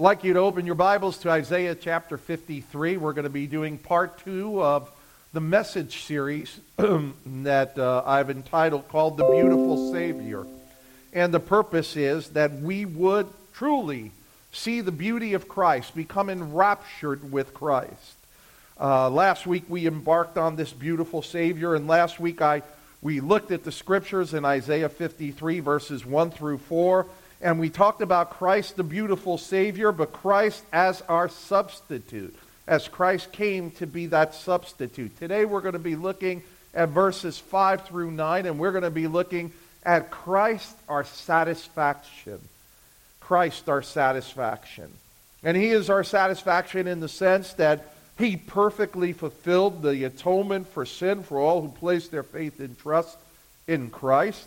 I'd like you to open your Bibles to Isaiah chapter 53. We're going to be doing part two of the message series that uh, I've entitled called The Beautiful Savior. And the purpose is that we would truly see the beauty of Christ, become enraptured with Christ. Uh, last week we embarked on this beautiful Savior, and last week I we looked at the scriptures in Isaiah 53 verses 1 through 4 and we talked about Christ, the beautiful Savior, but Christ as our substitute, as Christ came to be that substitute. Today we're going to be looking at verses 5 through 9, and we're going to be looking at Christ, our satisfaction. Christ, our satisfaction. And He is our satisfaction in the sense that He perfectly fulfilled the atonement for sin for all who place their faith and trust in Christ.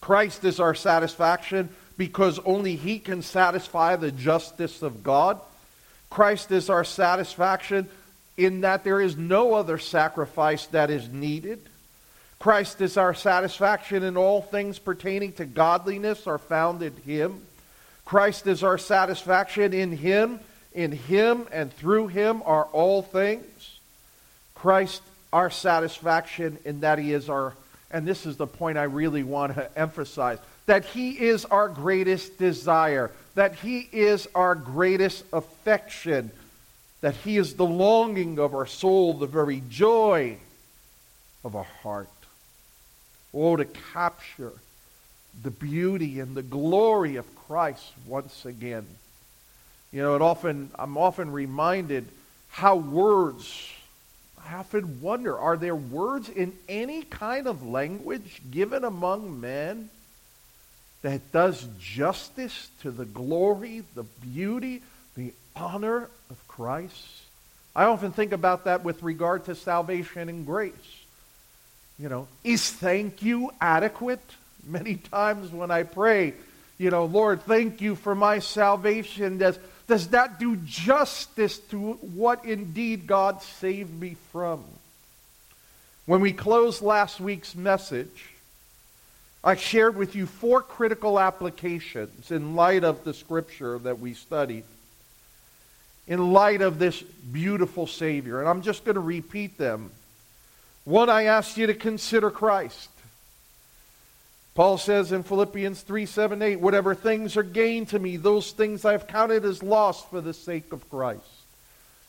Christ is our satisfaction because only He can satisfy the justice of God. Christ is our satisfaction in that there is no other sacrifice that is needed. Christ is our satisfaction in all things pertaining to godliness are found in Him. Christ is our satisfaction in Him. In Him and through Him are all things. Christ, our satisfaction in that He is our and this is the point I really want to emphasize, that He is our greatest desire, that He is our greatest affection, that He is the longing of our soul, the very joy of our heart. Oh, to capture the beauty and the glory of Christ once again. You know, it often I'm often reminded how words I often wonder are there words in any kind of language given among men that does justice to the glory, the beauty, the honor of Christ? I often think about that with regard to salvation and grace. You know, is thank you adequate? Many times when I pray, you know, Lord, thank you for my salvation. Does, does that do justice to what indeed God saved me from? When we closed last week's message, I shared with you four critical applications in light of the scripture that we studied, in light of this beautiful Savior. And I'm just going to repeat them. One, I asked you to consider Christ. Paul says in Philippians 3 7 8, whatever things are gained to me, those things I've counted as lost for the sake of Christ.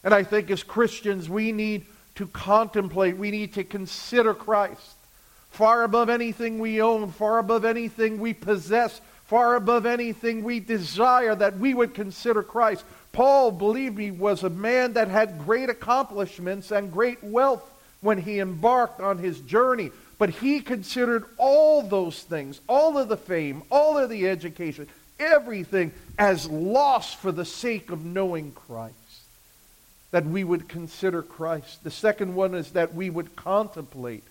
And I think as Christians, we need to contemplate, we need to consider Christ far above anything we own, far above anything we possess, far above anything we desire, that we would consider Christ. Paul, believe me, was a man that had great accomplishments and great wealth when he embarked on his journey. But he considered all those things, all of the fame, all of the education, everything as loss for the sake of knowing Christ. That we would consider Christ. The second one is that we would contemplate.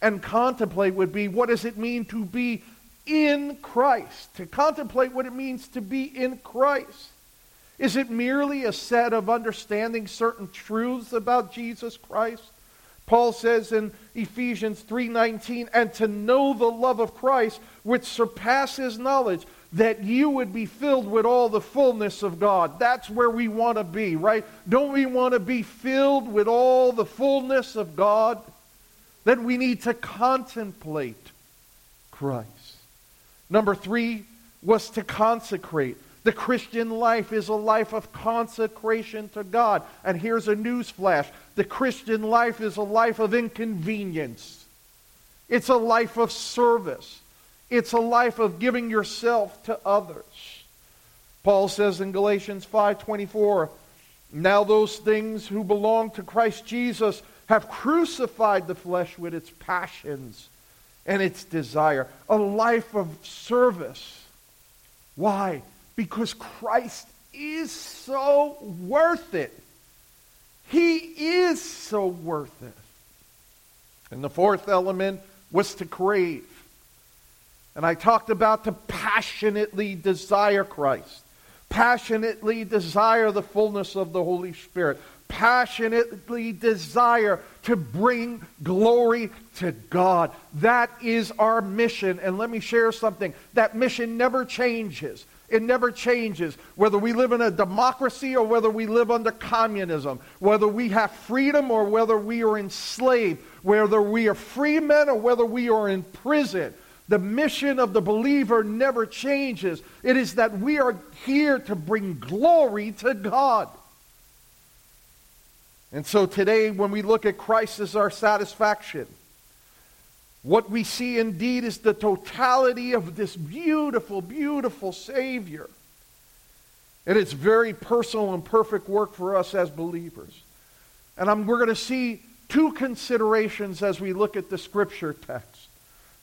And contemplate would be what does it mean to be in Christ? To contemplate what it means to be in Christ. Is it merely a set of understanding certain truths about Jesus Christ? Paul says in Ephesians 3:19, "And to know the love of Christ which surpasses knowledge, that you would be filled with all the fullness of God." That's where we want to be, right? Don't we want to be filled with all the fullness of God? Then we need to contemplate Christ. Number 3 was to consecrate. The Christian life is a life of consecration to God. And here's a news flash the Christian life is a life of inconvenience, it's a life of service, it's a life of giving yourself to others. Paul says in Galatians 5:24, "Now those things who belong to Christ Jesus have crucified the flesh with its passions and its desire, a life of service." Why? Because Christ is so worth it. He is so worth it. And the fourth element was to crave. And I talked about to passionately desire Christ, passionately desire the fullness of the Holy Spirit, passionately desire to bring glory to God. That is our mission. And let me share something that mission never changes. It never changes. Whether we live in a democracy or whether we live under communism, whether we have freedom or whether we are enslaved, whether we are free men or whether we are in prison, the mission of the believer never changes. It is that we are here to bring glory to God. And so today, when we look at Christ as our satisfaction, what we see indeed is the totality of this beautiful, beautiful Savior. And it's very personal and perfect work for us as believers. And I'm, we're going to see two considerations as we look at the scripture text.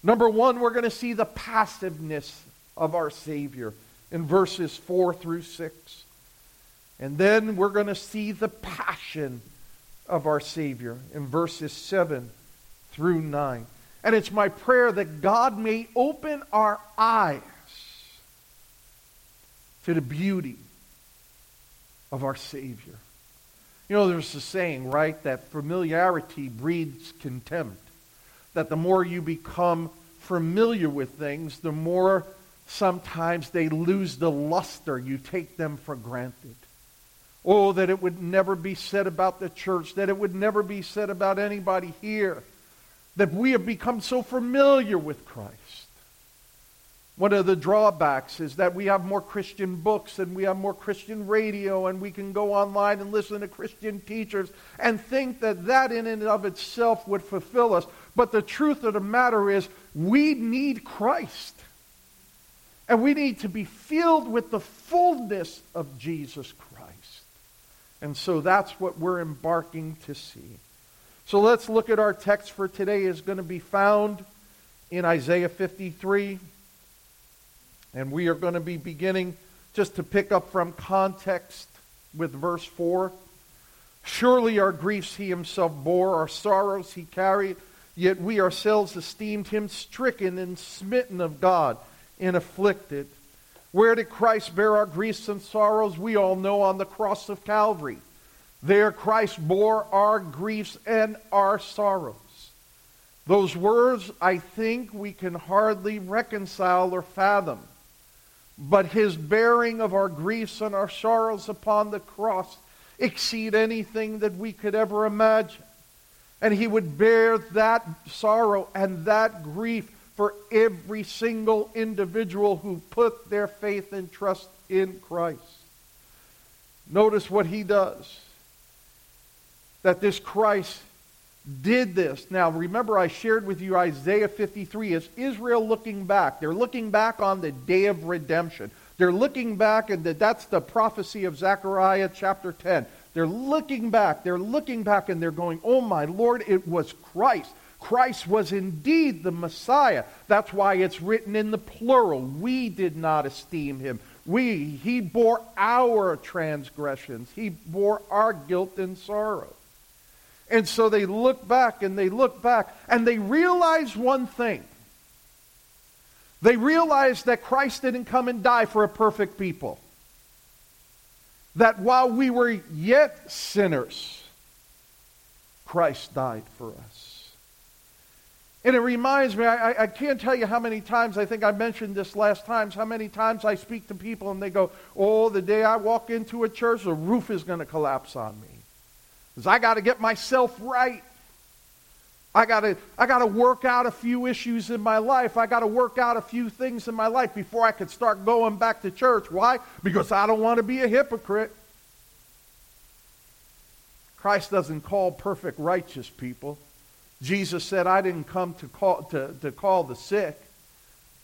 Number one, we're going to see the passiveness of our Savior in verses 4 through 6. And then we're going to see the passion of our Savior in verses 7 through 9. And it's my prayer that God may open our eyes to the beauty of our Savior. You know, there's a saying, right, that familiarity breeds contempt. That the more you become familiar with things, the more sometimes they lose the luster. You take them for granted. Oh, that it would never be said about the church, that it would never be said about anybody here, that we have become so familiar with Christ. One of the drawbacks is that we have more Christian books and we have more Christian radio and we can go online and listen to Christian teachers and think that that in and of itself would fulfill us. But the truth of the matter is we need Christ. And we need to be filled with the fullness of Jesus Christ. And so that's what we're embarking to see. So let's look at our text for today is going to be found in Isaiah 53. And we are going to be beginning just to pick up from context with verse 4. Surely our griefs he himself bore, our sorrows he carried, yet we ourselves esteemed him stricken and smitten of God and afflicted. Where did Christ bear our griefs and sorrows? We all know on the cross of Calvary. There Christ bore our griefs and our sorrows. Those words, I think, we can hardly reconcile or fathom. But his bearing of our griefs and our sorrows upon the cross exceed anything that we could ever imagine. And he would bear that sorrow and that grief for every single individual who put their faith and trust in Christ. Notice what he does. That this Christ did this. Now, remember, I shared with you Isaiah 53 is Israel looking back. They're looking back on the day of redemption. They're looking back, and that's the prophecy of Zechariah chapter 10. They're looking back. They're looking back, and they're going, Oh, my Lord, it was Christ. Christ was indeed the Messiah. That's why it's written in the plural. We did not esteem him. We, he bore our transgressions. He bore our guilt and sorrow. And so they look back and they look back and they realize one thing. They realize that Christ didn't come and die for a perfect people. That while we were yet sinners, Christ died for us. And it reminds me, I, I, can't tell you how many times, I think I mentioned this last times, how many times I speak to people and they go, oh, the day I walk into a church, the roof is going to collapse on me. Because I got to get myself right. I got to I got to work out a few issues in my life. I got to work out a few things in my life before I can start going back to church. Why? Because I don't want to be a hypocrite. Christ doesn't call perfect righteous people. Jesus said, I didn't come to call, to, to call the sick.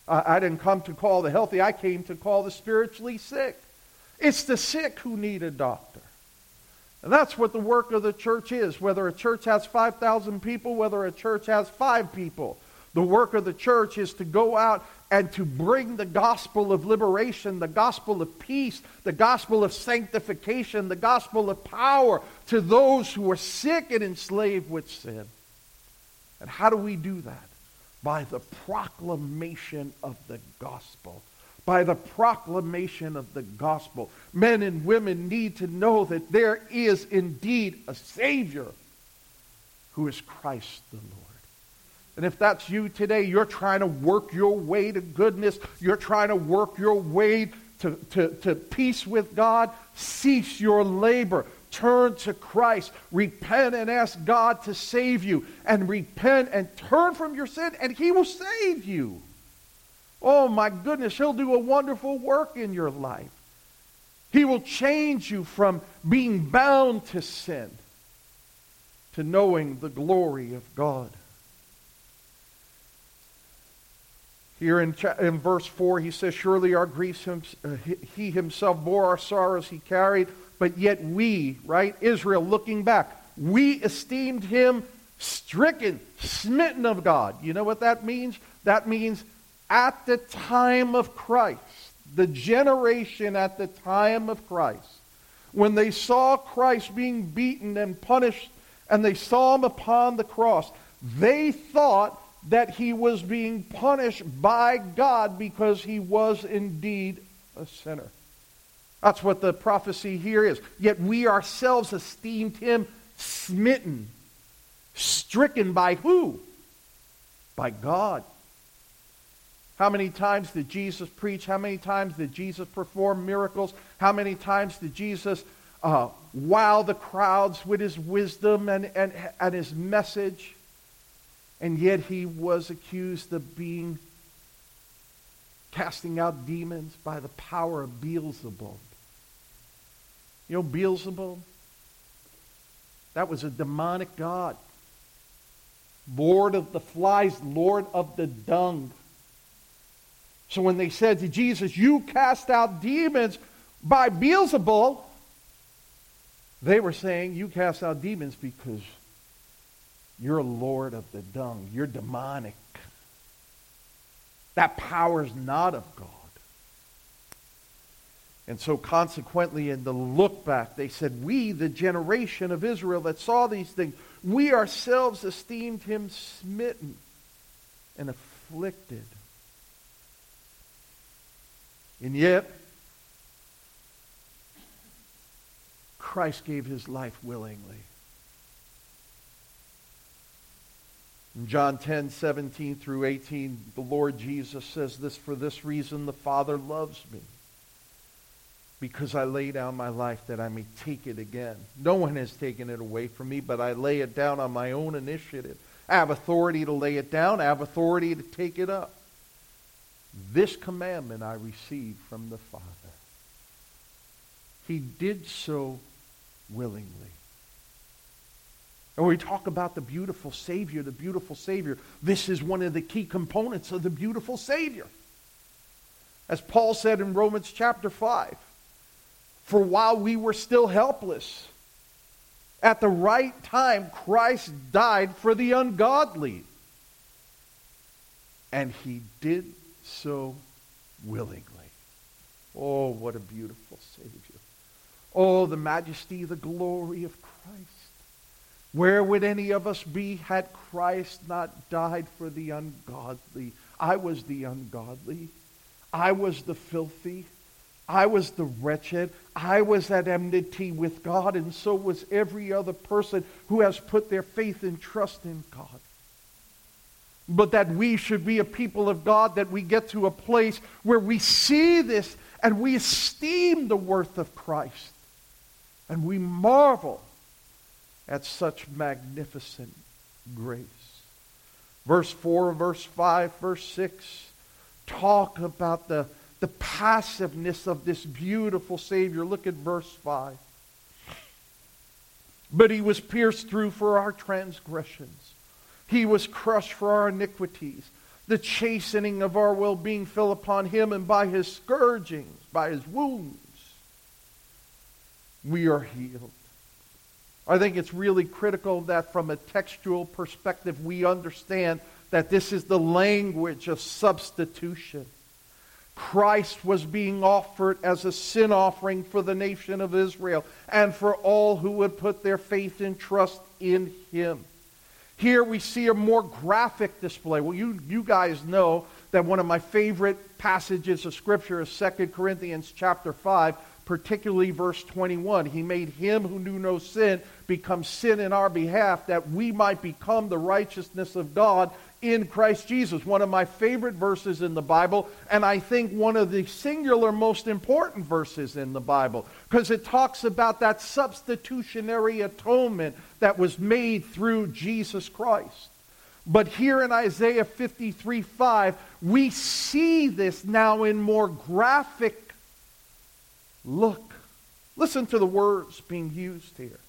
I didn't come to call the healthy. I came to call the spiritually sick. It's the sick who need a doctor. And that's what the work of the church is, whether a church has 5,000 people, whether a church has five people. The work of the church is to go out and to bring the gospel of liberation, the gospel of peace, the gospel of sanctification, the gospel of power to those who are sick and enslaved with sin. And how do we do that? By the proclamation of the gospel. By the proclamation of the gospel. Men and women need to know that there is indeed a Savior who is Christ the Lord. And if that's you today, you're trying to work your way to goodness. You're trying to work your way to, to, to peace with God, cease your labor. Turn to Christ. Repent and ask God to save you. And repent and turn from your sin, and He will save you. Oh my goodness, He'll do a wonderful work in your life. He will change you from being bound to sin to knowing the glory of God. Here in, in verse 4, he says, Surely our griefs, him, uh, he himself bore our sorrows he carried, but yet we, right, Israel looking back, we esteemed him stricken, smitten of God. You know what that means? That means at the time of Christ, the generation at the time of Christ, when they saw Christ being beaten and punished and they saw him upon the cross, they thought that he was being punished by God because he was indeed a sinner. That's what the prophecy here is. Yet we ourselves esteemed him smitten, stricken by who? By God. How many times did Jesus preach? How many times did Jesus perform miracles? How many times did Jesus uh, wow the crowds with his wisdom and, and, and his message? And yet he was accused of being casting out demons by the power of Beelzebub. You know Beelzebub? That was a demonic god. Lord of the flies, Lord of the dung. So when they said to Jesus, You cast out demons by Beelzebul, they were saying, You cast out demons because you're lord of the dung. You're demonic. That power is not of God. And so, consequently, in the look back, they said, We, the generation of Israel that saw these things, we ourselves esteemed him smitten and afflicted. And yet, Christ gave his life willingly. In John 10, 17 through 18, the Lord Jesus says this, For this reason the Father loves me, because I lay down my life that I may take it again. No one has taken it away from me, but I lay it down on my own initiative. I have authority to lay it down. I have authority to take it up. This commandment I received from the Father. He did so willingly. And we talk about the beautiful Savior, the beautiful Savior, this is one of the key components of the beautiful Savior. As Paul said in Romans chapter 5, for while we were still helpless, at the right time, Christ died for the ungodly. And he did so willingly. Oh, what a beautiful Savior. Oh, the majesty, the glory of Christ. Where would any of us be had Christ not died for the ungodly? I was the ungodly. I was the filthy. I was the wretched. I was at enmity with God, and so was every other person who has put their faith and trust in God. But that we should be a people of God, that we get to a place where we see this and we esteem the worth of Christ. And we marvel at such magnificent grace. Verse 4, verse 5, verse 6 talk about the, the passiveness of this beautiful Savior. Look at verse 5. But he was pierced through for our transgressions. He was crushed for our iniquities. The chastening of our well being fell upon him, and by his scourgings, by his wounds, we are healed. I think it's really critical that from a textual perspective we understand that this is the language of substitution. Christ was being offered as a sin offering for the nation of Israel and for all who would put their faith and trust in him. Here we see a more graphic display. Well, you, you guys know that one of my favorite passages of Scripture is 2 Corinthians chapter 5, particularly verse 21. He made him who knew no sin become sin in our behalf that we might become the righteousness of God in Christ Jesus. One of my favorite verses in the Bible, and I think one of the singular most important verses in the Bible, because it talks about that substitutionary atonement that was made through Jesus Christ. But here in Isaiah 53 5, we see this now in more graphic look. Listen to the words being used here.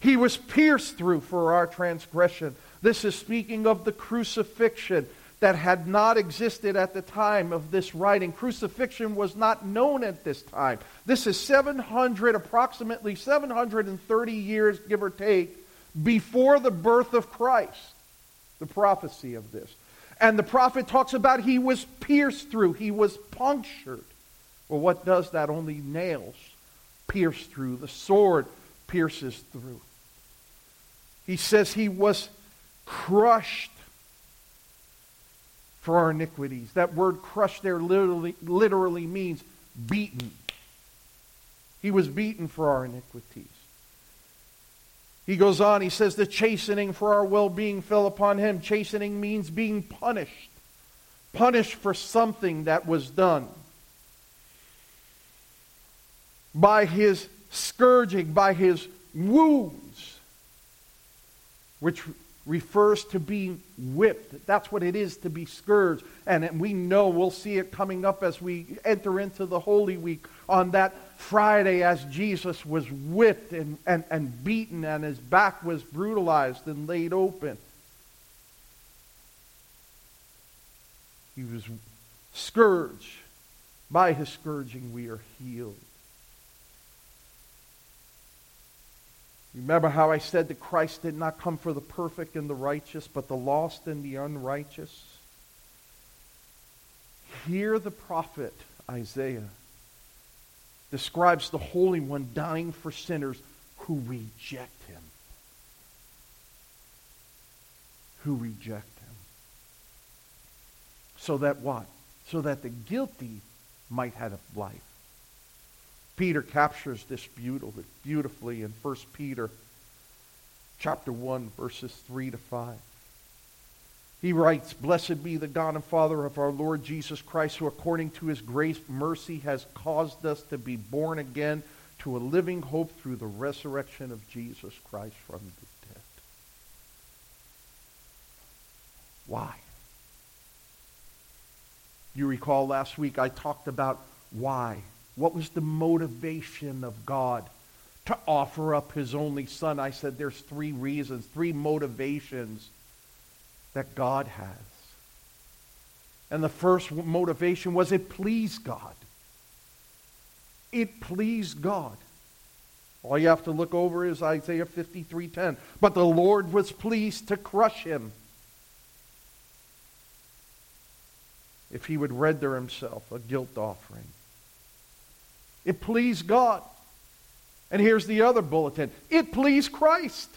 He was pierced through for our transgression. This is speaking of the crucifixion that had not existed at the time of this writing. Crucifixion was not known at this time. This is 700, approximately 730 years, give or take, before the birth of Christ. The prophecy of this. And the prophet talks about he was pierced through, he was punctured. Well, what does that? Only nails pierce through, the sword pierces through. He says he was crushed for our iniquities. That word crushed there literally, literally means beaten. He was beaten for our iniquities. He goes on, he says, the chastening for our well being fell upon him. Chastening means being punished, punished for something that was done. By his scourging, by his wounds, which refers to being whipped. That's what it is to be scourged. And we know we'll see it coming up as we enter into the Holy Week on that Friday as Jesus was whipped and, and, and beaten and his back was brutalized and laid open. He was scourged. By his scourging we are healed. Remember how I said that Christ did not come for the perfect and the righteous, but the lost and the unrighteous? Here the prophet Isaiah describes the Holy One dying for sinners who reject him. Who reject him. So that what? So that the guilty might have life. Peter captures this beautifully in 1 Peter chapter 1 verses 3 to 5. He writes, Blessed be the God and Father of our Lord Jesus Christ, who according to his grace mercy has caused us to be born again to a living hope through the resurrection of Jesus Christ from the dead. Why? You recall last week I talked about why what was the motivation of God to offer up his only son? I said there's three reasons, three motivations that God has. And the first motivation was it pleased God. It pleased God. All you have to look over is Isaiah 53:10. But the Lord was pleased to crush him. If he would render himself a guilt offering. It pleased God. And here's the other bulletin it pleased Christ.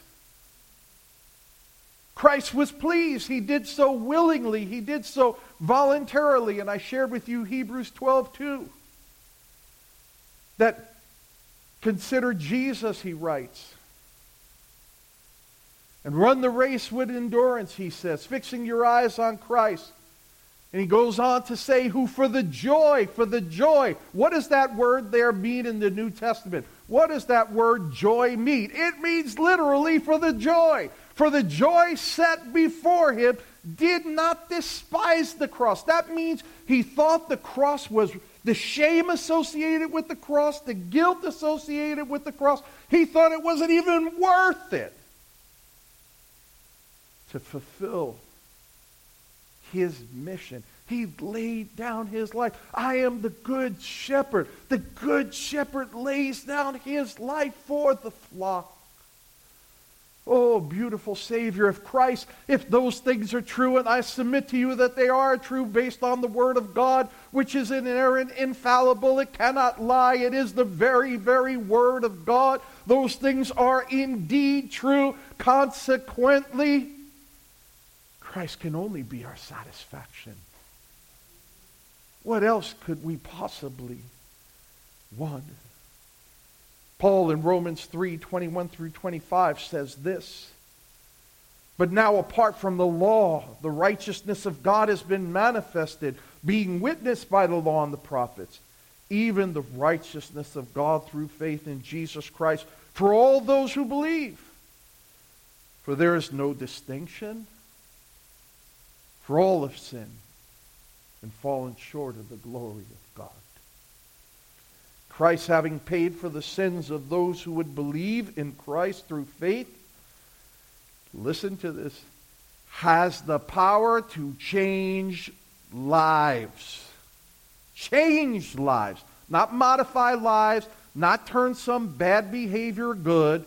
Christ was pleased. He did so willingly. He did so voluntarily. And I shared with you Hebrews 12 2. That consider Jesus, he writes. And run the race with endurance, he says, fixing your eyes on Christ and he goes on to say, who for the joy, for the joy. What does that word there mean in the New Testament? What does that word joy mean? It means literally for the joy. For the joy set before him did not despise the cross. That means he thought the cross was the shame associated with the cross, the guilt associated with the cross. He thought it wasn't even worth it to fulfill his mission. He laid down his life. I am the good shepherd. The good shepherd lays down his life for the flock. Oh, beautiful Savior of Christ, if those things are true, and I submit to you that they are true based on the Word of God, which is inerrant, infallible, it cannot lie, it is the very, very Word of God. Those things are indeed true. Consequently, Christ can only be our satisfaction. What else could we possibly want? Paul in Romans 3 21 through 25 says this But now, apart from the law, the righteousness of God has been manifested, being witnessed by the law and the prophets, even the righteousness of God through faith in Jesus Christ for all those who believe. For there is no distinction, for all have sinned and fallen short of the glory of God. Christ, having paid for the sins of those who would believe in Christ through faith, listen to this, has the power to change lives. Change lives. Not modify lives, not turn some bad behavior good,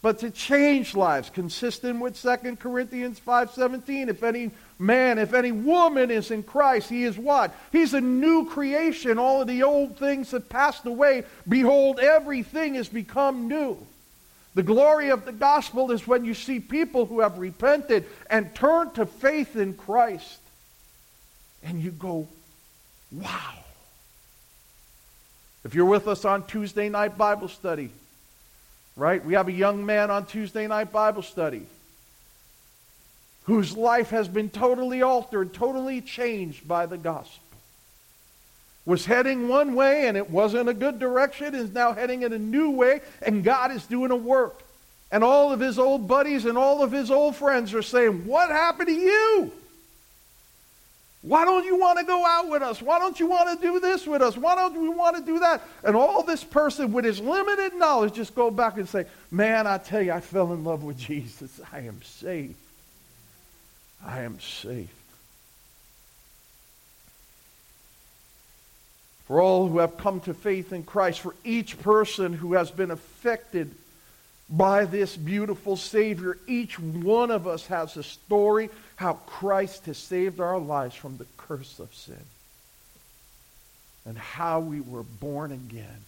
but to change lives, consistent with 2 Corinthians 5.17. If any man, if any woman is in Christ, he is what? He's a new creation. All of the old things have passed away. Behold, everything has become new. The glory of the gospel is when you see people who have repented and turned to faith in Christ. And you go, wow. If you're with us on Tuesday night Bible study, right? We have a young man on Tuesday night Bible study whose life has been totally altered, totally changed by the gospel. Was heading one way and it wasn't a good direction, is now heading in a new way, and God is doing a work. And all of his old buddies and all of his old friends are saying, What happened to you? Why don't you want to go out with us? Why don't you want to do this with us? Why don't you want to do that? And all this person with his limited knowledge just go back and say, Man, I tell you, I fell in love with Jesus. I am saved. I am saved. For all who have come to faith in Christ, for each person who has been affected by this beautiful Savior, each one of us has a story how Christ has saved our lives from the curse of sin and how we were born again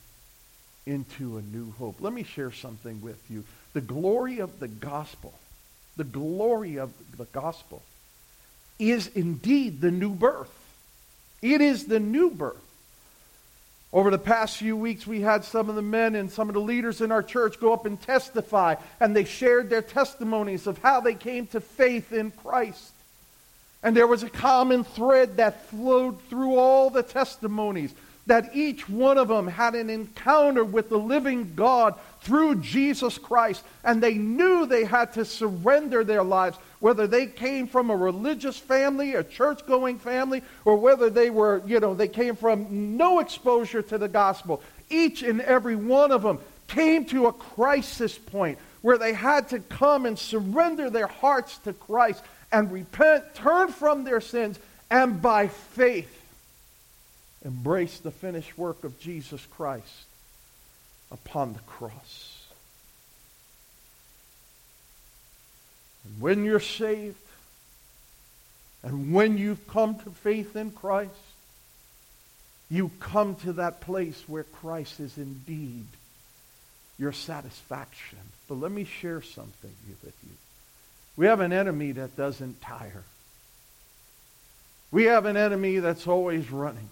into a new hope. Let me share something with you. The glory of the gospel the glory of the gospel is indeed the new birth. It is the new birth. Over the past few weeks, we had some of the men and some of the leaders in our church go up and testify, and they shared their testimonies of how they came to faith in Christ. And there was a common thread that flowed through all the testimonies that each one of them had an encounter with the living God through Jesus Christ, and they knew they had to surrender their lives, whether they came from a religious family, a church going family, or whether they were, you know, they came from no exposure to the gospel. Each and every one of them came to a crisis point where they had to come and surrender their hearts to Christ and repent, turn from their sins, and by faith embrace the finished work of Jesus Christ upon the cross. And when you're saved, and when you've come to faith in Christ, you come to that place where Christ is indeed your satisfaction. But let me share something with you. We have an enemy that doesn't tire. We have an enemy that's always running.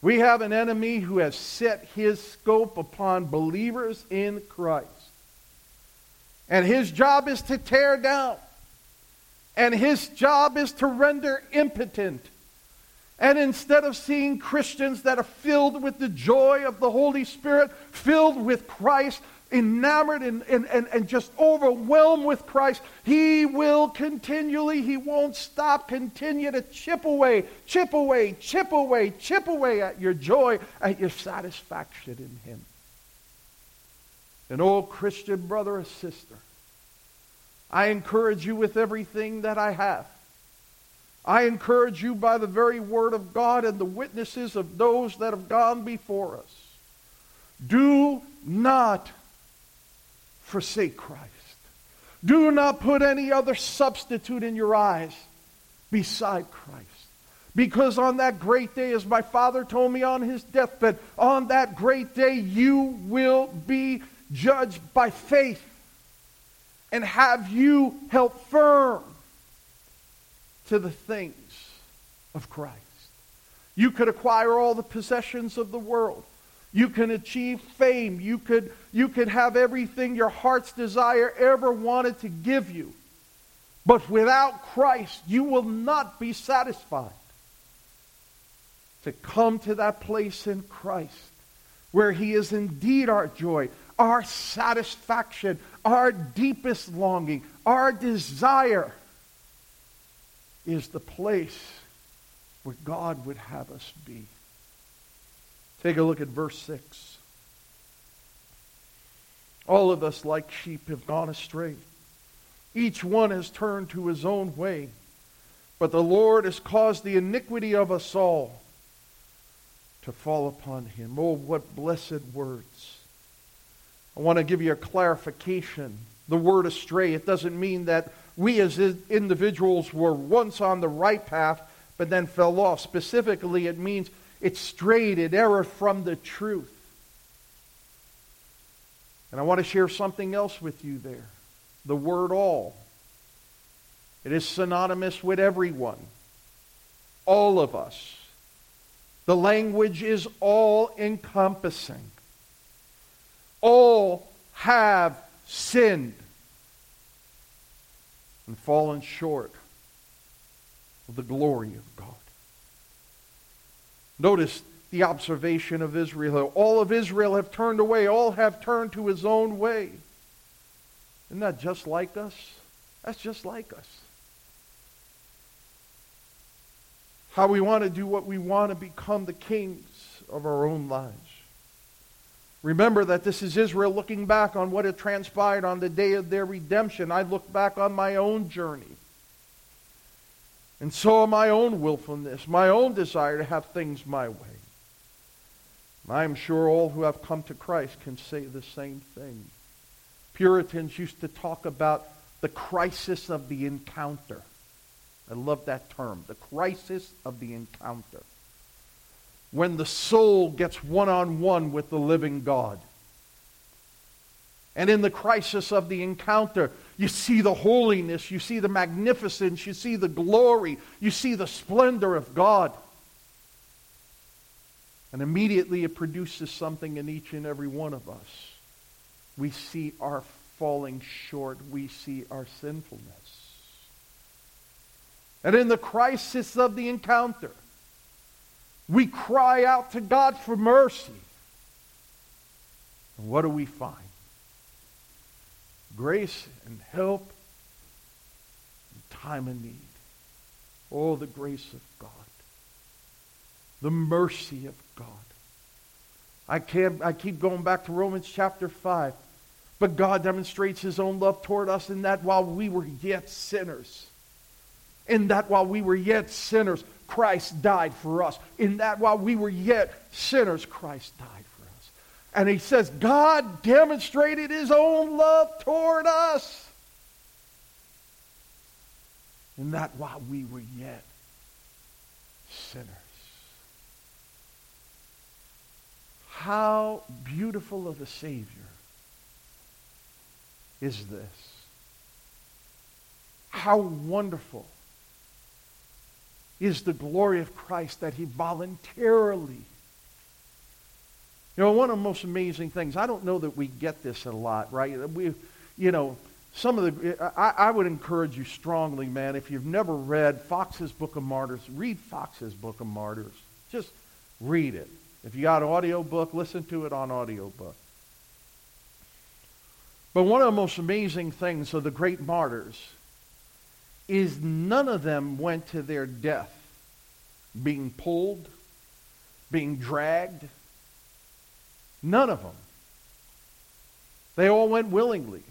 We have an enemy who has set his scope upon believers in Christ. And his job is to tear down. And his job is to render impotent. And instead of seeing Christians that are filled with the joy of the Holy Spirit, filled with Christ, enamored and, and, and, and just overwhelmed with Christ, he will continually, he won't stop, continue to chip away, chip away, chip away, chip away at your joy, at your satisfaction in him. An old oh, Christian brother or sister, I encourage you with everything that I have. I encourage you by the very word of God and the witnesses of those that have gone before us. Do not forsake Christ. Do not put any other substitute in your eyes beside Christ. Because on that great day, as my father told me on his deathbed, on that great day you will be judged by faith. And have you held firm to the things of Christ? You could acquire all the possessions of the world. You can achieve fame. You could, you could have everything your heart's desire ever wanted to give you. But without Christ, you will not be satisfied. To come to that place in Christ where He is indeed our joy, our satisfaction, our deepest longing, our desire is the place where God would have us be. Take a look at verse 6. All of us, like sheep, have gone astray. Each one has turned to his own way. But the Lord has caused the iniquity of us all to fall upon him. Oh, what blessed words. I want to give you a clarification. The word astray, it doesn't mean that we as individuals were once on the right path but then fell off. Specifically, it means it strayed, it erred from the truth. And I want to share something else with you there. The word all. It is synonymous with everyone. All of us. The language is all encompassing. All have sinned and fallen short of the glory of God. Notice the observation of Israel. All of Israel have turned away, all have turned to his own way. Isn't that just like us? That's just like us. How we want to do what we want to become the kings of our own lives. Remember that this is Israel looking back on what had transpired on the day of their redemption. I look back on my own journey. And so my own willfulness, my own desire to have things my way. I am sure all who have come to Christ can say the same thing. Puritans used to talk about the crisis of the encounter. I love that term, the crisis of the encounter. When the soul gets one on one with the living God. And in the crisis of the encounter, you see the holiness, you see the magnificence, you see the glory, you see the splendor of God. And immediately it produces something in each and every one of us. We see our falling short, we see our sinfulness. And in the crisis of the encounter, we cry out to God for mercy. And what do we find? Grace and help in time of need. Oh, the grace of God the mercy of God. I, can't, I keep going back to Romans chapter 5. But God demonstrates his own love toward us in that while we were yet sinners, in that while we were yet sinners, Christ died for us. In that while we were yet sinners, Christ died for us. And he says, God demonstrated his own love toward us. In that while we were yet sinners. How beautiful of a Savior is this? How wonderful is the glory of Christ that he voluntarily. You know, one of the most amazing things, I don't know that we get this a lot, right? We, you know, some of the, I, I would encourage you strongly, man, if you've never read Fox's Book of Martyrs, read Fox's Book of Martyrs. Just read it. If you got an audio book, listen to it on audio book. But one of the most amazing things of the great martyrs is none of them went to their death being pulled, being dragged. None of them. They all went willingly.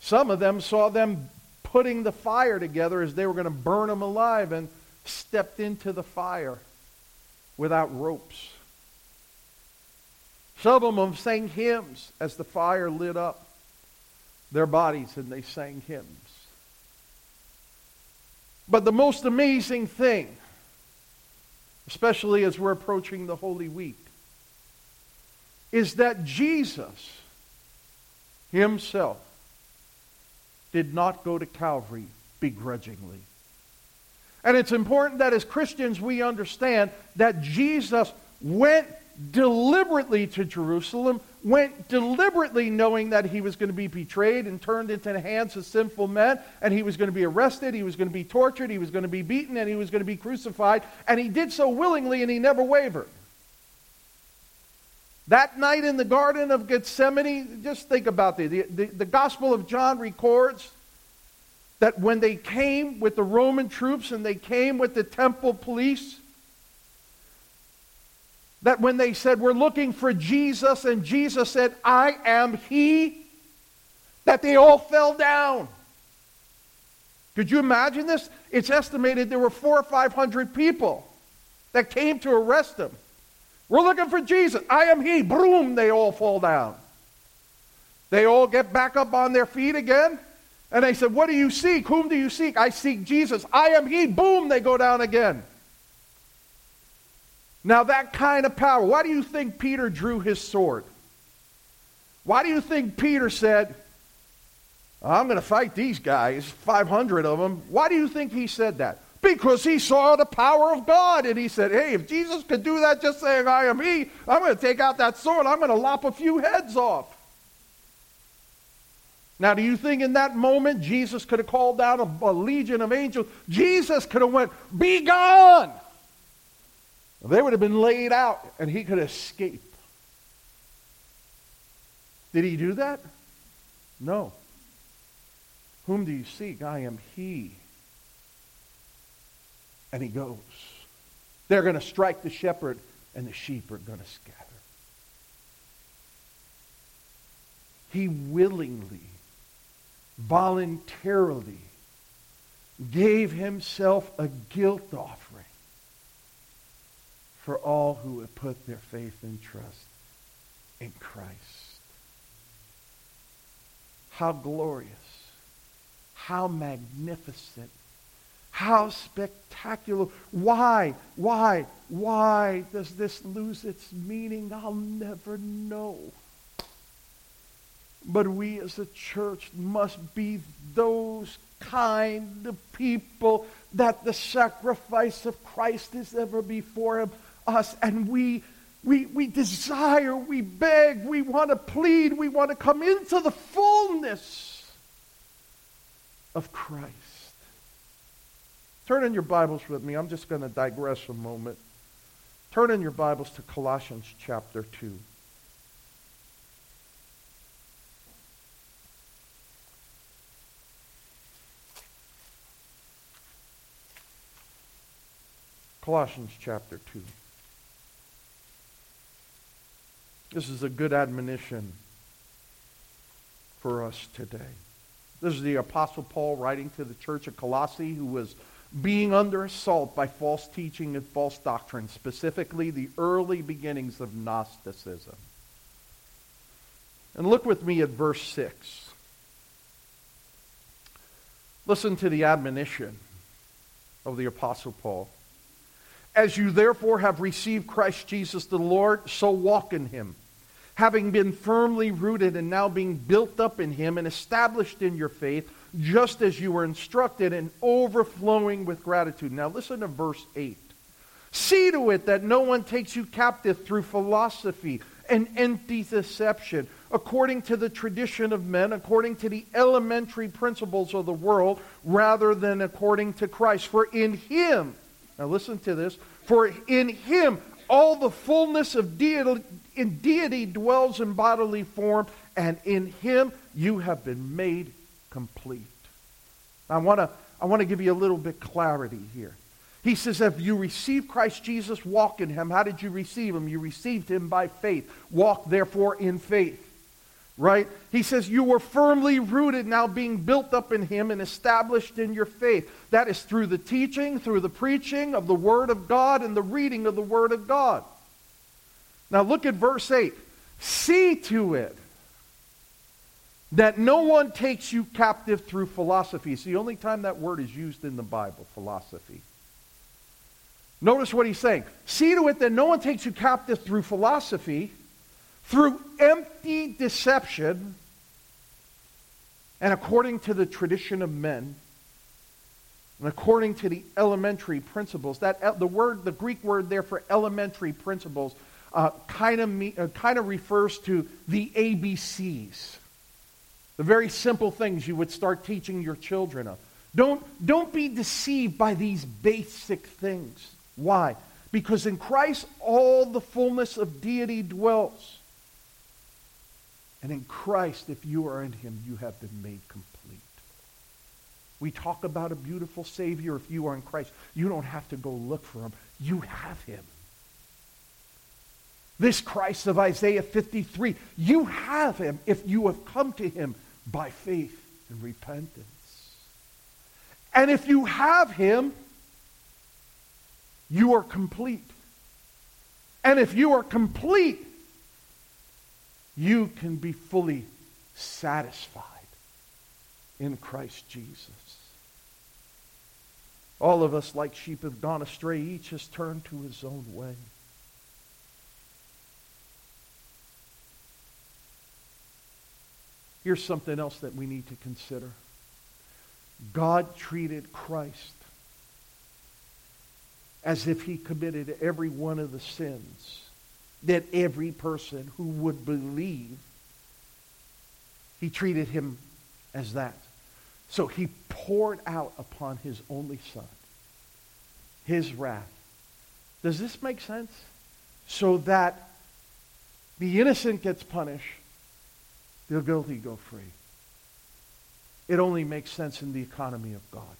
Some of them saw them putting the fire together as they were going to burn them alive and stepped into the fire without ropes. Some of them sang hymns as the fire lit up their bodies and they sang hymns. But the most amazing thing, especially as we're approaching the Holy Week, is that Jesus himself did not go to Calvary begrudgingly. And it's important that as Christians we understand that Jesus went deliberately to Jerusalem, went deliberately knowing that he was going to be betrayed and turned into the hands of sinful men, and he was going to be arrested, he was going to be tortured, he was going to be beaten, and he was going to be crucified, and he did so willingly and he never wavered. That night in the Garden of Gethsemane, just think about this. The, the, the Gospel of John records that when they came with the Roman troops and they came with the temple police, that when they said, We're looking for Jesus, and Jesus said, I am He, that they all fell down. Could you imagine this? It's estimated there were four or five hundred people that came to arrest him. We're looking for Jesus. I am He. Boom, they all fall down. They all get back up on their feet again. And they said, What do you seek? Whom do you seek? I seek Jesus. I am He. Boom, they go down again. Now, that kind of power, why do you think Peter drew his sword? Why do you think Peter said, I'm going to fight these guys, 500 of them? Why do you think he said that? Because he saw the power of God and he said, Hey, if Jesus could do that just saying, I am He, I'm going to take out that sword, I'm going to lop a few heads off. Now, do you think in that moment Jesus could have called down a, a legion of angels? Jesus could have went, Be gone! They would have been laid out and he could escape. Did he do that? No. Whom do you seek? I am he. And he goes. They're going to strike the shepherd, and the sheep are going to scatter. He willingly, voluntarily gave himself a guilt offering for all who would put their faith and trust in Christ. How glorious, how magnificent how spectacular. Why, why, why does this lose its meaning? I'll never know. But we as a church must be those kind of people that the sacrifice of Christ is ever before us. And we, we, we desire, we beg, we want to plead, we want to come into the fullness of Christ. Turn in your Bibles with me. I'm just going to digress a moment. Turn in your Bibles to Colossians chapter 2. Colossians chapter 2. This is a good admonition for us today. This is the Apostle Paul writing to the church of Colossae, who was being under assault by false teaching and false doctrine, specifically the early beginnings of Gnosticism. And look with me at verse 6. Listen to the admonition of the Apostle Paul. As you therefore have received Christ Jesus the Lord, so walk in him, having been firmly rooted and now being built up in him and established in your faith just as you were instructed, and overflowing with gratitude. Now listen to verse 8. See to it that no one takes you captive through philosophy and empty deception, according to the tradition of men, according to the elementary principles of the world, rather than according to Christ. For in him, now listen to this, for in him all the fullness of deity, in deity dwells in bodily form, and in him you have been made complete. I want to I want to give you a little bit clarity here. He says, if you receive Christ Jesus, walk in him. How did you receive him? You received him by faith. Walk, therefore, in faith. Right? He says, you were firmly rooted, now being built up in him and established in your faith. That is through the teaching, through the preaching of the Word of God and the reading of the Word of God. Now look at verse 8. See to it that no one takes you captive through philosophy. It's the only time that word is used in the Bible, philosophy. Notice what he's saying. See to it that no one takes you captive through philosophy, through empty deception, and according to the tradition of men, and according to the elementary principles. That the word, the Greek word there for elementary principles, kind of kind of refers to the ABCs, the very simple things you would start teaching your children of. Don't, don't be deceived by these basic things. Why? Because in Christ all the fullness of deity dwells. And in Christ, if you are in him, you have been made complete. We talk about a beautiful Savior. If you are in Christ, you don't have to go look for him. You have him. This Christ of Isaiah 53, you have him if you have come to him by faith and repentance. And if you have him, you are complete. And if you are complete, you can be fully satisfied in Christ Jesus. All of us, like sheep, have gone astray. Each has turned to his own way. Here's something else that we need to consider. God treated Christ as if he committed every one of the sins that every person who would believe, he treated him as that. So he poured out upon his only son his wrath. Does this make sense? So that the innocent gets punished, the guilty go free. It only makes sense in the economy of God.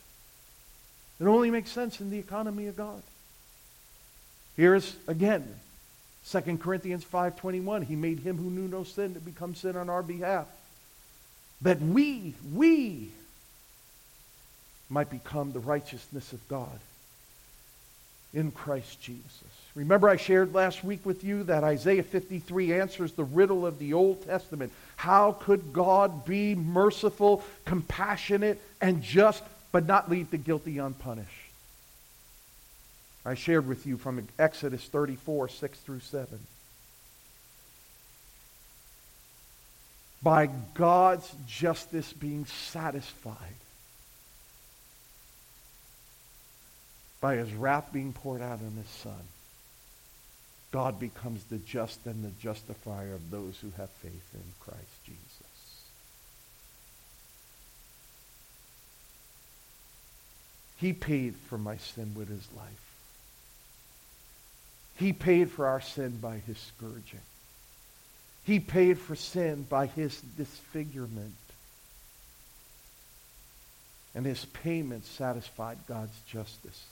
It only makes sense in the economy of God. Here's again 2 Corinthians 5:21 he made him who knew no sin to become sin on our behalf that we we might become the righteousness of God in Christ Jesus. Remember I shared last week with you that Isaiah 53 answers the riddle of the Old Testament. How could God be merciful, compassionate, and just, but not leave the guilty unpunished? I shared with you from Exodus 34, 6 through 7. By God's justice being satisfied, by his wrath being poured out on his son, God becomes the just and the justifier of those who have faith in Christ Jesus. He paid for my sin with his life. He paid for our sin by his scourging. He paid for sin by his disfigurement. And his payment satisfied God's justice.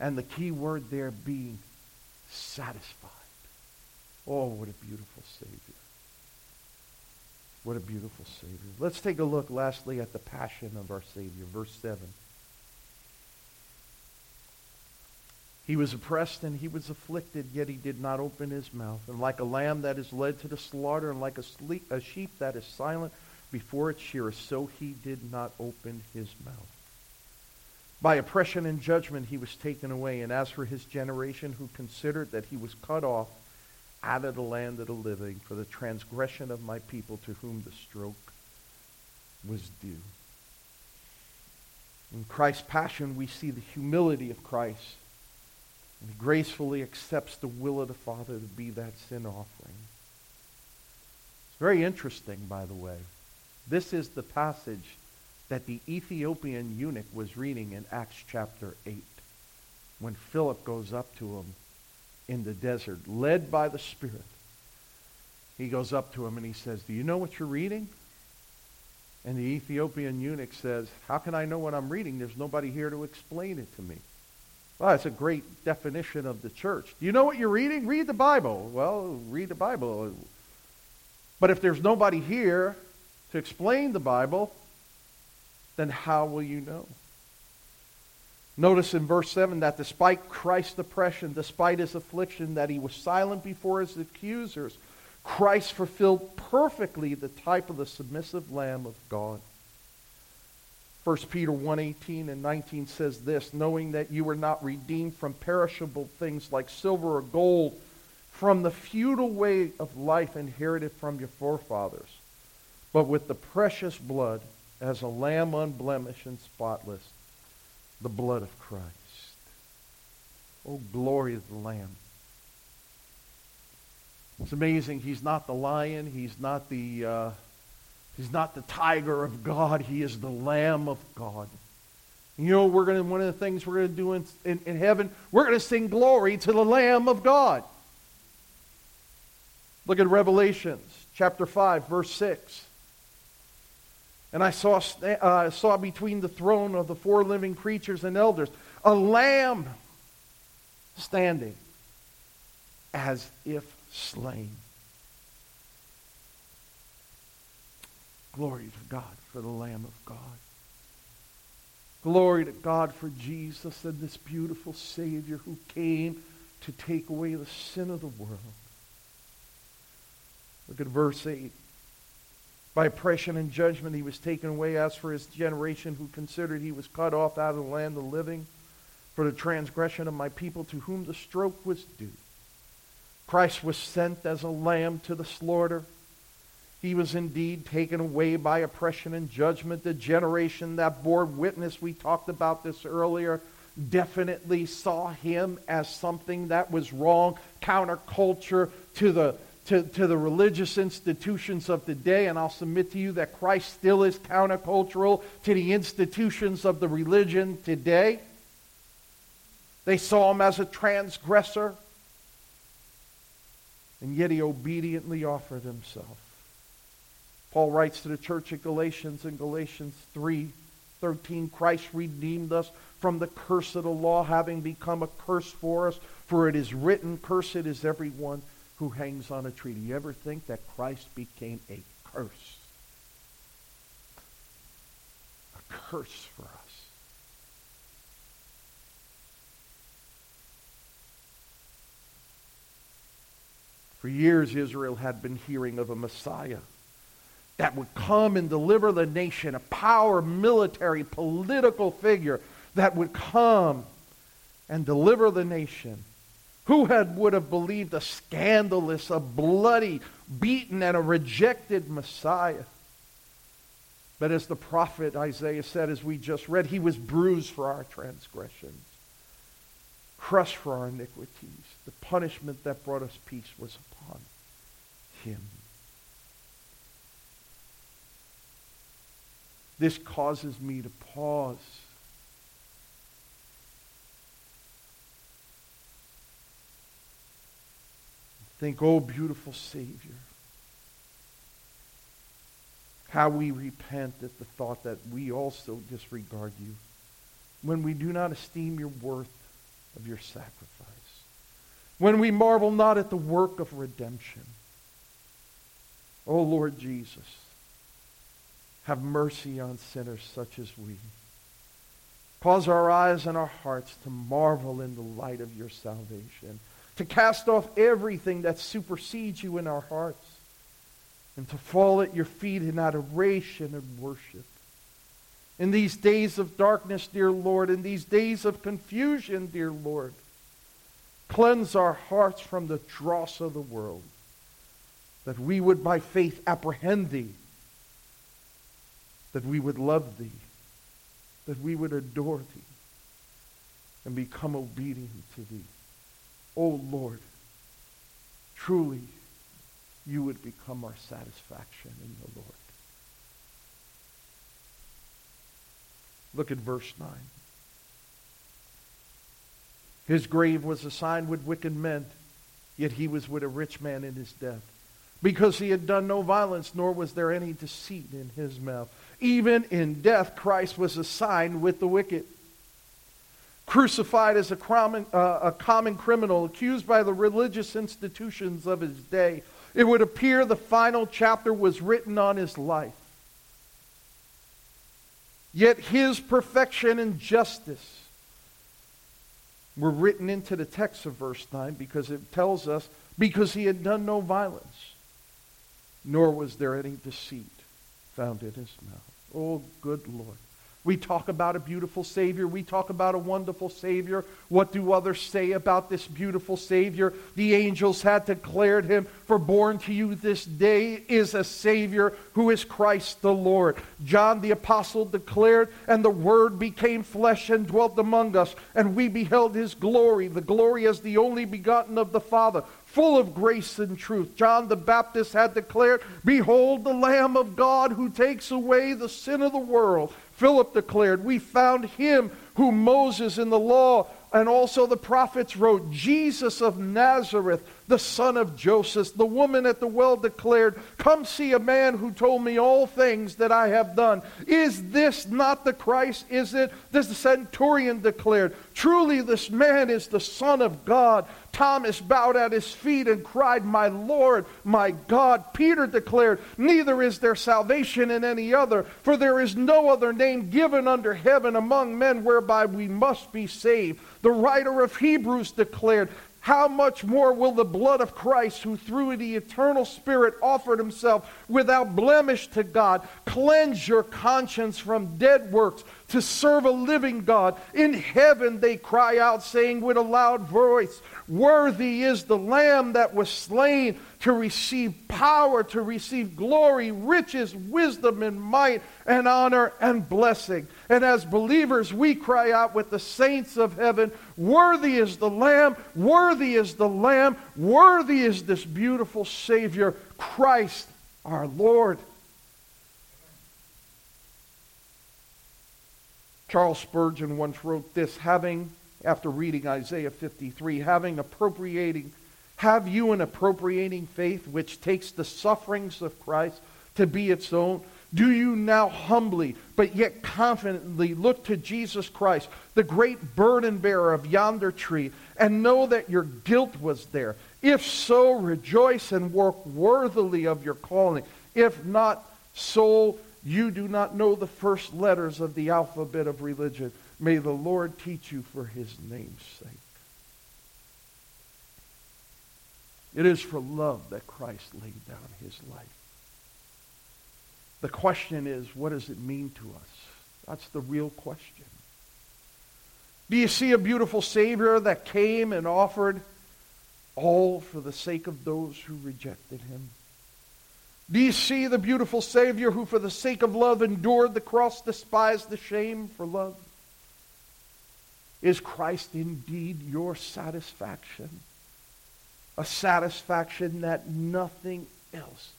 And the key word there being satisfied. Oh, what a beautiful Savior. What a beautiful Savior. Let's take a look, lastly, at the passion of our Savior. Verse 7. He was oppressed and he was afflicted, yet he did not open his mouth. And like a lamb that is led to the slaughter, and like a, sleep, a sheep that is silent before its shearer, so he did not open his mouth. By oppression and judgment he was taken away. And as for his generation, who considered that he was cut off out of the land of the living for the transgression of my people to whom the stroke was due. In Christ's passion, we see the humility of Christ. And he gracefully accepts the will of the Father to be that sin offering. It's very interesting, by the way. This is the passage that the Ethiopian eunuch was reading in Acts chapter 8 when Philip goes up to him in the desert, led by the Spirit. He goes up to him and he says, Do you know what you're reading? And the Ethiopian eunuch says, How can I know what I'm reading? There's nobody here to explain it to me. Well, that's a great definition of the church. Do you know what you're reading? Read the Bible. Well, read the Bible. But if there's nobody here to explain the Bible, then how will you know? Notice in verse 7 that despite Christ's oppression, despite his affliction, that he was silent before his accusers, Christ fulfilled perfectly the type of the submissive Lamb of God. 1 Peter 1:18 and 19 says this, knowing that you were not redeemed from perishable things like silver or gold, from the futile way of life inherited from your forefathers, but with the precious blood as a lamb unblemished and spotless, the blood of Christ. Oh, glory of the Lamb. It's amazing. He's not the lion. He's not the, uh, he's not the tiger of God. He is the Lamb of God. You know, we're to, one of the things we're going to do in, in, in heaven, we're going to sing glory to the Lamb of God. Look at Revelations chapter 5, verse 6. And I saw, uh, saw between the throne of the four living creatures and elders a lamb standing as if slain. Glory to God for the Lamb of God. Glory to God for Jesus and this beautiful Savior who came to take away the sin of the world. Look at verse 8. By oppression and judgment he was taken away. As for his generation who considered he was cut off out of the land of the living, for the transgression of my people to whom the stroke was due. Christ was sent as a lamb to the slaughter. He was indeed taken away by oppression and judgment. The generation that bore witness, we talked about this earlier, definitely saw him as something that was wrong, counterculture to the to, to the religious institutions of the day, and I'll submit to you that Christ still is countercultural to the institutions of the religion today. They saw him as a transgressor, and yet he obediently offered himself. Paul writes to the church at Galatians in Galatians 3 13, Christ redeemed us from the curse of the law, having become a curse for us. For it is written, Cursed is everyone who hangs on a tree. Do you ever think that Christ became a curse? A curse for us. For years, Israel had been hearing of a Messiah that would come and deliver the nation, a power, military, political figure that would come and deliver the nation. Who had, would have believed a scandalous, a bloody, beaten, and a rejected Messiah? But as the prophet Isaiah said, as we just read, he was bruised for our transgressions, crushed for our iniquities. The punishment that brought us peace was upon him. This causes me to pause Think, oh, beautiful Savior. How we repent at the thought that we also disregard you when we do not esteem your worth of your sacrifice, when we marvel not at the work of redemption. Oh, Lord Jesus, have mercy on sinners such as we. Cause our eyes and our hearts to marvel in the light of your salvation to cast off everything that supersedes you in our hearts, and to fall at your feet in adoration and worship. In these days of darkness, dear Lord, in these days of confusion, dear Lord, cleanse our hearts from the dross of the world, that we would by faith apprehend thee, that we would love thee, that we would adore thee, and become obedient to thee. Oh Lord, truly you would become our satisfaction in the Lord. Look at verse 9. His grave was assigned with wicked men, yet he was with a rich man in his death, because he had done no violence, nor was there any deceit in his mouth. Even in death, Christ was assigned with the wicked crucified as a common, uh, a common criminal, accused by the religious institutions of his day. It would appear the final chapter was written on his life. Yet his perfection and justice were written into the text of verse 9 because it tells us, because he had done no violence, nor was there any deceit found in his mouth. Oh, good Lord. We talk about a beautiful Savior. We talk about a wonderful Savior. What do others say about this beautiful Savior? The angels had declared him, For born to you this day is a Savior who is Christ the Lord. John the Apostle declared, And the Word became flesh and dwelt among us, and we beheld his glory, the glory as the only begotten of the Father full of grace and truth. John the Baptist had declared, Behold the Lamb of God who takes away the sin of the world. Philip declared, We found him whom Moses in the law and also the prophets wrote, Jesus of Nazareth, the son of Joseph. The woman at the well declared, Come see a man who told me all things that I have done. Is this not the Christ? Is it? This The centurion declared, Truly this man is the Son of God. Thomas bowed at his feet and cried, My Lord, my God. Peter declared, Neither is there salvation in any other, for there is no other name given under heaven among men whereby we must be saved. The writer of Hebrews declared, how much more will the blood of Christ, who through the eternal Spirit offered himself without blemish to God, cleanse your conscience from dead works to serve a living God? In heaven they cry out, saying with a loud voice, Worthy is the Lamb that was slain to receive power, to receive glory, riches, wisdom, and might, and honor and blessing. And as believers, we cry out with the saints of heaven Worthy is the Lamb, worthy is the Lamb, worthy is this beautiful Savior, Christ our Lord. Charles Spurgeon once wrote this, having after reading Isaiah 53, having appropriating, have you an appropriating faith which takes the sufferings of Christ to be its own? Do you now humbly, but yet confidently look to Jesus Christ, the great burden bearer of yonder tree, and know that your guilt was there? If so, rejoice and work worthily of your calling. If not so, you do not know the first letters of the alphabet of religion. May the Lord teach you for his name's sake. It is for love that Christ laid down his life. The question is, what does it mean to us? That's the real question. Do you see a beautiful Savior that came and offered all for the sake of those who rejected him? Do you see the beautiful Savior who, for the sake of love, endured the cross, despised the shame for love? Is Christ indeed your satisfaction? A satisfaction that nothing else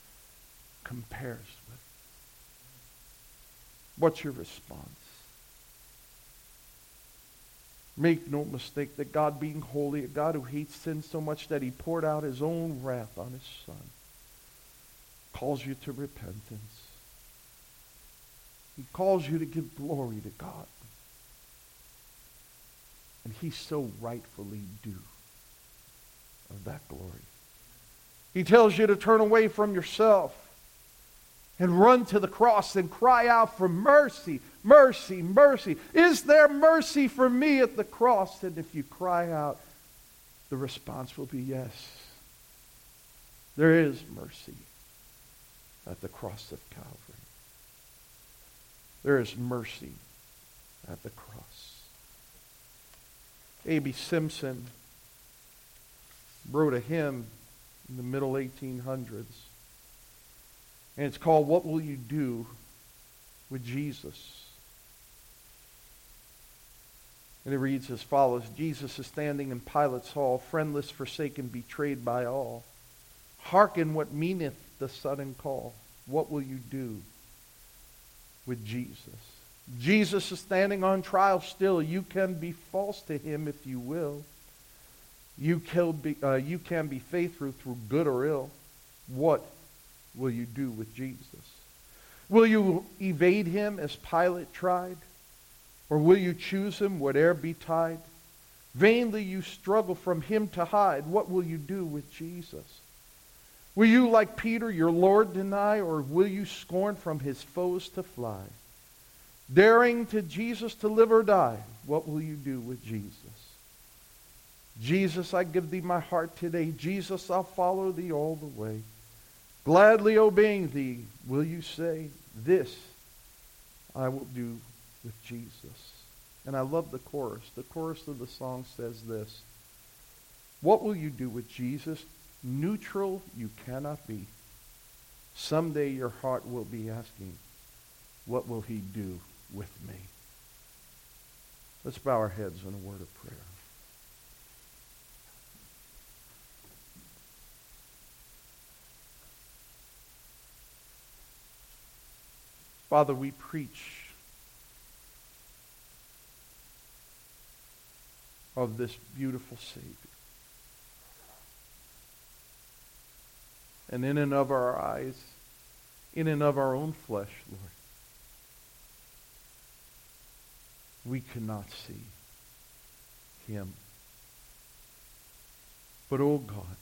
compares with. What's your response? Make no mistake that God being holy, a God who hates sin so much that he poured out his own wrath on his son, calls you to repentance. He calls you to give glory to God. And he so rightfully due of that glory. He tells you to turn away from yourself and run to the cross and cry out for mercy, mercy, mercy. Is there mercy for me at the cross? And if you cry out, the response will be yes. There is mercy at the cross of Calvary. There is mercy at the cross. A.B. Simpson wrote a hymn in the middle 1800s. And it's called What Will You Do with Jesus? And it reads as follows Jesus is standing in Pilate's hall, friendless, forsaken, betrayed by all. Hearken what meaneth the sudden call. What will you do with Jesus? Jesus is standing on trial still. You can be false to him if you will. You can be, uh, you can be faithful through good or ill. What will you do with Jesus? Will you evade him as Pilate tried? Or will you choose him, whate'er betide? Vainly you struggle from him to hide. What will you do with Jesus? Will you, like Peter, your Lord deny, or will you scorn from his foes to fly? daring to Jesus to live or die, what will you do with Jesus? Jesus, I give thee my heart today. Jesus, I'll follow thee all the way. Gladly obeying thee, will you say, This I will do with Jesus? And I love the chorus. The chorus of the song says this What will you do with Jesus? Neutral you cannot be. Someday your heart will be asking, what will he do with me? Let's bow our heads in a word of prayer. Father, we preach of this beautiful Savior. And in and of our eyes, in and of our own flesh, Lord, we cannot see him. But, oh God,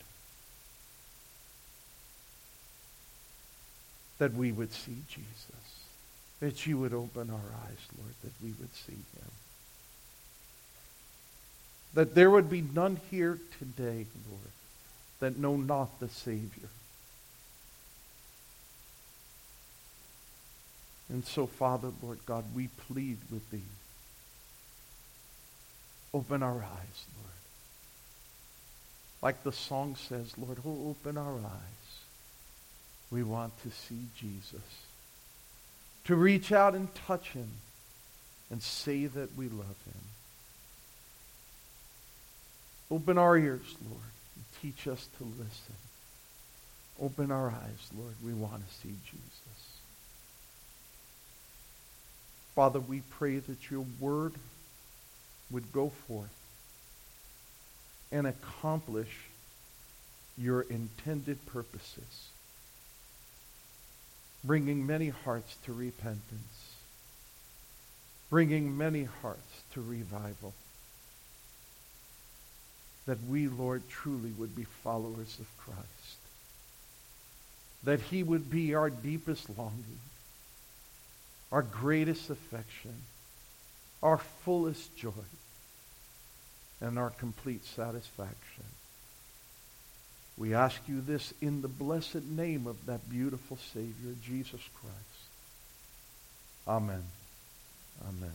that we would see Jesus, that you would open our eyes, Lord, that we would see him. That there would be none here today, Lord, that know not the Savior. And so, Father, Lord God, we plead with thee. Open our eyes, Lord. Like the song says, Lord, oh, open our eyes. We want to see Jesus. To reach out and touch him and say that we love him. Open our ears, Lord, and teach us to listen. Open our eyes, Lord. We want to see Jesus. Father, we pray that your word would go forth and accomplish your intended purposes, bringing many hearts to repentance, bringing many hearts to revival, that we, Lord, truly would be followers of Christ, that he would be our deepest longing, our greatest affection, our fullest joy, and our complete satisfaction. We ask you this in the blessed name of that beautiful Savior, Jesus Christ. Amen. Amen.